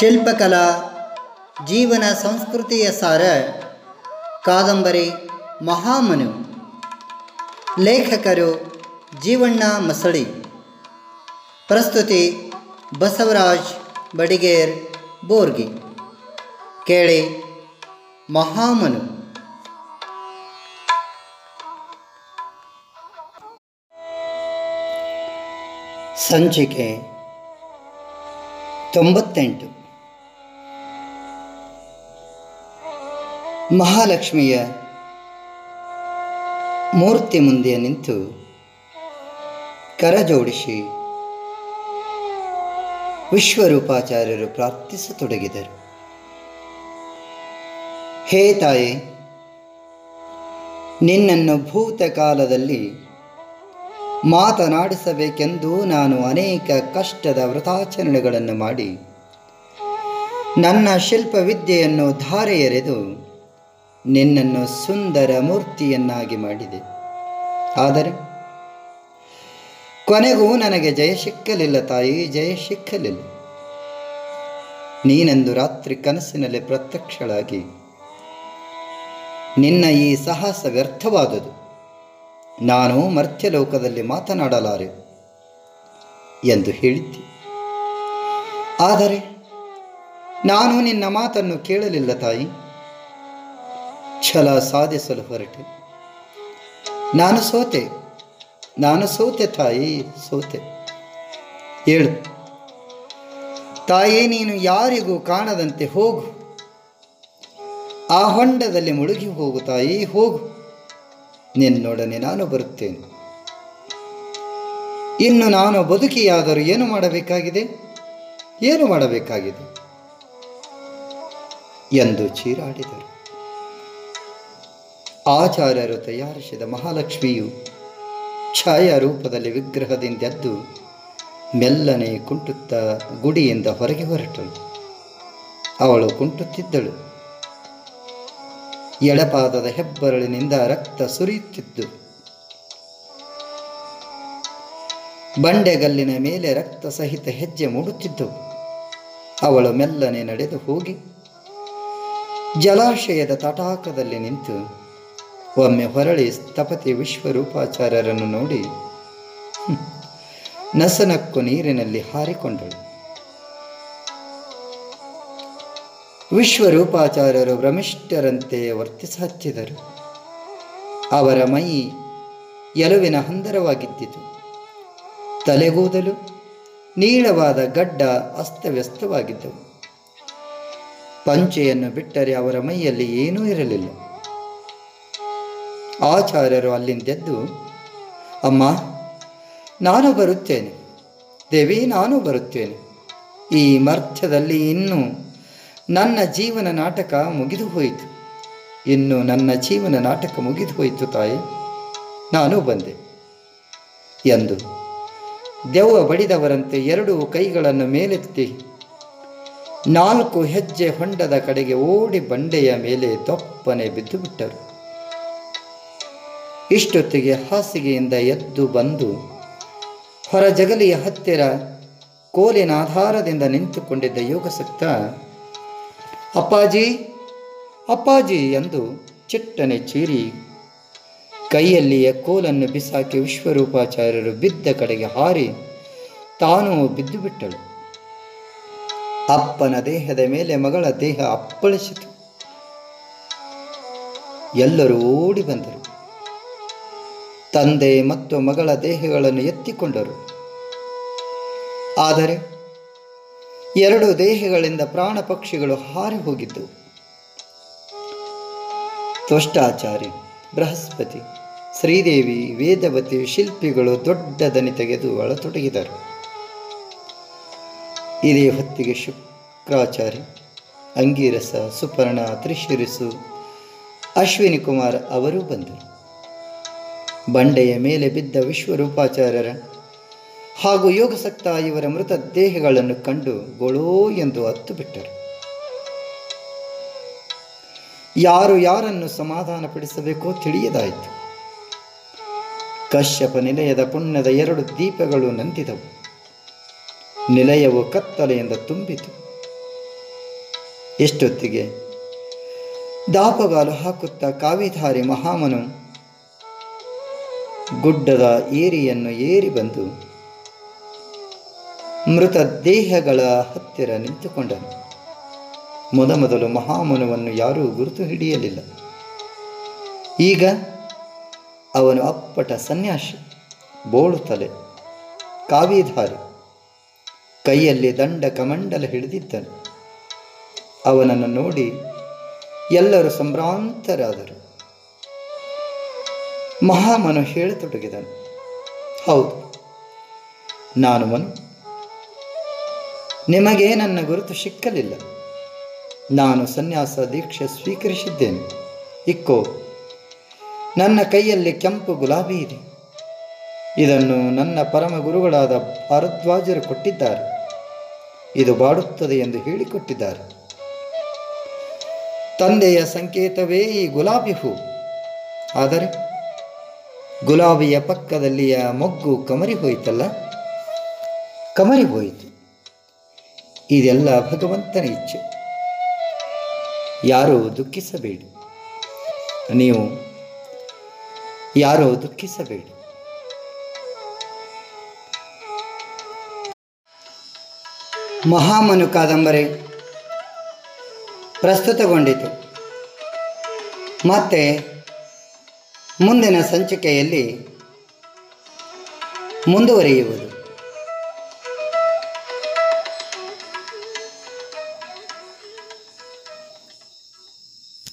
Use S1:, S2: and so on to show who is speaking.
S1: ಶಿಲ್ಪಕಲಾ, ಜೀವನ ಸಂಸ್ಕೃತಿಯ ಸಾರ, ಕಾದಂಬರಿ, ಮಹಾಮನು, ಲೇಖಕರು, ಜೀವಣ್ಣ ಮಸಳಿ, ಪ್ರಸ್ತುತಿ ಬಸವರಾಜ್ ಬಡಿಗೇರ್, ಬೋರ್ಗಿ, ಕೇಳಿ ಮಹಾಮನು. ಸಂಚಿಕೆ ತೊಂಬತ್ತೆಂಟು. ಮಹಾಲಕ್ಷ್ಮಿಯ ಮೂರ್ತಿ ಮುಂದೆ ನಿಂತು ಕರಜೋಡಿಸಿ ವಿಶ್ವರೂಪಾಚಾರ್ಯರು ಪ್ರಾರ್ಥಿಸತೊಡಗಿದರು. ಹೇ ತಾಯಿ, ನಿನ್ನನ್ನು ಭೂತಕಾಲದಲ್ಲಿ ಮಾತನಾಡಿಸಬೇಕೆಂದು ನಾನು ಅನೇಕ ಕಷ್ಟದ ವ್ರತಾಚರಣೆಗಳನ್ನು ಮಾಡಿ ನನ್ನ ಶಿಲ್ಪವಿದ್ಯೆಯನ್ನು ಧಾರೆ ಎರೆದು ನಿನ್ನನ್ನು ಸುಂದರ ಮೂರ್ತಿಯನ್ನಾಗಿ ಮಾಡಿದೆ. ಆದರೆ ಕೊನೆಗೂ ನನಗೆ ಜಯ ಸಿಕ್ಕಲಿಲ್ಲ ತಾಯಿ, ಜಯ ಸಿಕ್ಕಲಿಲ್ಲ. ನೀನೆಂದು ರಾತ್ರಿ ಕನಸಿನಲ್ಲಿ ಪ್ರತ್ಯಕ್ಷಳಾಗಿ ನಿನ್ನ ಈ ಸಾಹಸ ವ್ಯರ್ಥವಾದುದು. ನಾನು ಮರ್ತ್ಯಲೋಕದಲ್ಲಿ ಮಾತನಾಡಲಾರೆ ಎಂದು ಹೇಳಿದ್ದೆ. ಆದರೆ ನಾನು ನಿನ್ನ ಮಾತನ್ನು ಕೇಳಲಿಲ್ಲ ತಾಯಿ. ಛಲ ಸಾಧಿಸಲು ಹೊರಟೆ. ನಾನು ಸೋತೆ ನಾನು ಸೋತೆ ತಾಯಿ, ಸೋತೆ. ಹೇಳು ತಾಯೇ, ನೀನು ಯಾರಿಗೂ ಕಾಣದಂತೆ ಹೋಗು. ಆ ಹೊಂಡದಲ್ಲಿ ಮುಳುಗಿ ಹೋಗು ತಾಯಿ, ಹೋಗು. ನಿನ್ನೊಡನೆ ನಾನು ಬರುತ್ತೇನೆ. ಇನ್ನು ನಾನು ಬದುಕಿಯಾದರೂ ಏನು ಮಾಡಬೇಕಾಗಿದೆ? ಏನು ಮಾಡಬೇಕಾಗಿದೆ? ಎಂದು ಚೀರಾಡಿದರು. ಆಚಾರ್ಯರು ತಯಾರಿಸಿದ ಮಹಾಲಕ್ಷ್ಮಿಯು ಛಾಯಾ ರೂಪದಲ್ಲಿ ವಿಗ್ರಹದಿಂದೆದ್ದು ಮೆಲ್ಲನೆ ಕುಂಟುತ್ತ ಗುಡಿಯಿಂದ ಹೊರಗೆ ಹೊರಟಳು ಅವಳು ಕುಂಟುತ್ತಿದ್ದಳು. ಎಡಪಾದದ ಹೆಬ್ಬರಳಿನಿಂದ ರಕ್ತ ಸುರಿಯುತ್ತಿದ್ದು ಬಂಡೆಗಲ್ಲಿನ ಮೇಲೆ ರಕ್ತ ಸಹಿತ ಹೆಜ್ಜೆ ಮೂಡುತ್ತಿದ್ದವು ಅವಳು ಮೆಲ್ಲನೆ ನಡೆದು ಹೋಗಿ ಜಲಾಶಯದ ತಟಾಕದಲ್ಲಿ ನಿಂತು ಒಮ್ಮೆ ಹೊರಳಿ ಸ್ಥಪತಿ ವಿಶ್ವರೂಪಾಚಾರ್ಯರನ್ನು ನೋಡಿ ನಸನಕ್ಕು ನೀರಿನಲ್ಲಿ ಹಾರಿಕೊಂಡಳು. ವಿಶ್ವರೂಪಾಚಾರ್ಯರು ಭ್ರಮಿಷ್ಠರಂತೆ ವರ್ತಿಸಹತ್ತಿದರು ಅವರ ಮೈ ಎಲುವಿನ ಹಂದರವಾಗಿದ್ದಿತು. ತಲೆಗೂದಲು ನೀಳವಾದ ಗಡ್ಡ ಅಸ್ತವ್ಯಸ್ತವಾಗಿದ್ದವು. ಪಂಚೆಯನ್ನು ಬಿಟ್ಟರೆ ಅವರ ಮೈಯಲ್ಲಿ ಏನೂ ಇರಲಿಲ್ಲ. ಆಚಾರ್ಯರು ಅಲ್ಲಿಂದೆದ್ದು ಅಮ್ಮ, ನಾನು ಬರುತ್ತೇನೆ. ದೇವಿ, ನಾನು ಬರುತ್ತೇನೆ. ಈ ಮರ್ಥದಲ್ಲಿ ಇನ್ನೂ ನನ್ನ ಜೀವನ ನಾಟಕ ಮುಗಿದು ಹೋಯಿತು. ಇನ್ನು ನನ್ನ ಜೀವನ ನಾಟಕ ಮುಗಿದು ಹೋಯಿತು ತಾಯಿ. ನಾನು ಬಂದೆ. ಎಂದು ದೆವ್ವ ಬಡಿದವರಂತೆ ಎರಡೂ ಕೈಗಳನ್ನು ಮೇಲೆತ್ತಿ ನಾಲ್ಕು ಹೆಜ್ಜೆ ಹೊಂಡದ ಕಡೆಗೆ ಓಡಿ ಬಂಡೆಯ ಮೇಲೆ ದೊಪ್ಪನೆ ಬಿದ್ದು ಬಿಟ್ಟರು ಇಷ್ಟೊತ್ತಿಗೆ ಹಾಸಿಗೆಯಿಂದ ಎದ್ದು ಬಂದು ಹೊರ ಜಗಲಿಯ ಹತ್ತಿರ ಕೋಲಿನ ಆಧಾರದಿಂದ ನಿಂತುಕೊಂಡಿದ್ದ ಯೋಗಸಕ್ತ, ಅಪ್ಪಾಜಿ ಅಪ್ಪಾಜಿ ಎಂದು ಚಿಟ್ಟನೆ ಚೀರಿ ಕೈಯಲ್ಲಿಯ ಕೋಲನ್ನು ಬಿಸಾಕಿ ವಿಶ್ವರೂಪಾಚಾರ್ಯರು ಬಿದ್ದ ಕಡೆಗೆ ಹಾರಿ ತಾನೂ ಬಿದ್ದು ಬಿಟ್ಟಳು ಅಪ್ಪನ ದೇಹದ ಮೇಲೆ ಮಗಳ ದೇಹ ಅಪ್ಪಳಿಸಿತು. ಎಲ್ಲರೂ ಓಡಿ ಬಂದರು. ತಂದೆ ಮತ್ತು ಮಗಳ ದೇಹಗಳನ್ನು ಎತ್ತಿಕೊಂಡರು. ಆದರೆ ಎರಡು ದೇಹಗಳಿಂದ ಪ್ರಾಣ ಪಕ್ಷಿಗಳು ಹಾರಿ ಹೋಗಿದ್ದವು ತ್ವಷ್ಟಾಚಾರಿ, ಬೃಹಸ್ಪತಿ, ಶ್ರೀದೇವಿ, ವೇದವತಿ, ಶಿಲ್ಪಿಗಳು ದೊಡ್ಡ ದನಿ ತೆಗೆದು ಒಳತೊಡಗಿದರು ಇದೇ ಹೊತ್ತಿಗೆ ಶುಕ್ರಾಚಾರಿ, ಅಂಗೀರಸ, ಸುಪರ್ಣ, ತ್ರಿಶಿರಿಸು ಅಶ್ವಿನಿ ಕುಮಾರ್ ಅವರೂ ಬಂದರು. ಬಂಡೆಯ ಮೇಲೆ ಬಿದ್ದ ವಿಶ್ವರೂಪಾಚಾರ್ಯರ ಹಾಗೂ ಯೋಗಸಕ್ತ ಇವರ ಮೃತ ದೇಹಗಳನ್ನು ಕಂಡು ಗೊಳೋ ಎಂದು ಅತ್ತು ಬಿಟ್ಟರು. ಯಾರು ಯಾರನ್ನು ಸಮಾಧಾನಪಡಿಸಬೇಕೋ ತಿಳಿಯದಾಯಿತು. ಕಶ್ಯಪ ನಿಲಯದ ಪುಣ್ಯದ ಎರಡು ದೀಪಗಳು ನಂದಿದವು. ನಿಲಯವು ಕತ್ತಲೆಯಿಂದ ತುಂಬಿತು. ಎಷ್ಟೊತ್ತಿಗೆ ದಾಪಗಾಲು ಹಾಕುತ್ತಾ ಕಾವಿಧಾರಿ ಮಹಾಮನು ಗುಡ್ಡದ ಏರಿಯನ್ನು ಏರಿ ಬಂದು ಮೃತ ದೇಹಗಳ ಹತ್ತಿರ ನಿಂತುಕೊಂಡನು. ಮೊದಮೊದಲು ಮಹಾಮನುವನ್ನು ಯಾರೂ ಗುರುತು ಹಿಡಿಯಲಿಲ್ಲ. ಈಗ ಅವನು ಅಪ್ಪಟ ಸನ್ಯಾಸಿ ಬೋಳು ತಲೆ ಕಾವಿಧಾರಿ, ಕೈಯಲ್ಲಿ ದಂಡ ಕಮಂಡಲ ಹಿಡಿದಿದ್ದನು. ಅವನನ್ನು ನೋಡಿ ಎಲ್ಲರೂ ಸಂಭ್ರಾಂತರಾದರು. ಮಹಾಮನು ಹೇಳತೊಡಗಿದನು. ಹೌದು, ನಾನು ಮನು. ನಿಮಗೆ ನನ್ನ ಗುರುತು ಸಿಕ್ಕಲಿಲ್ಲ. ನಾನು ಸನ್ಯಾಸ ದೀಕ್ಷೆ ಸ್ವೀಕರಿಸಿದ್ದೇನೆ. ಇಕ್ಕೋ, ನನ್ನ ಕೈಯಲ್ಲಿ ಕೆಂಪು ಗುಲಾಬಿ ಇದೆ. ಇದನ್ನು ನನ್ನ ಪರಮ ಗುರುಗಳಾದ ಭಾರದ್ವಾಜರು ಕೊಟ್ಟಿದ್ದಾರೆ. ಇದು ಬಾಡುತ್ತದೆ ಎಂದು ಹೇಳಿಕೊಟ್ಟಿದ್ದಾರೆ. ತಂದೆಯ ಸಂಕೇತವೇ ಈ ಗುಲಾಬಿ ಹೂ. ಆದರೆ ಗುಲಾಬಿಯ ಪಕ್ಕದಲ್ಲಿಯ ಮೊಗ್ಗು ಕಮರಿ ಹೋಯಿತಲ್ಲ? ಕಮರಿ ಹೋಯಿತು. ಇದೆಲ್ಲ ಭಗವಂತನ ಇಚ್ಛೆ. ಯಾರೂ ದುಃಖಿಸಬೇಡಿ. ನೀವು ಯಾರೋ ದುಃಖಿಸಬೇಡಿ. ಮಹಾಮನು ಕಾದಂಬರಿ ಪ್ರಸ್ತುತಗೊಂಡಿತು. ಮತ್ತೆ ಮುಂದಿನ ಸಂಚಿಕೆಯಲ್ಲಿ ಮುಂದುವರಿಯುವುದು.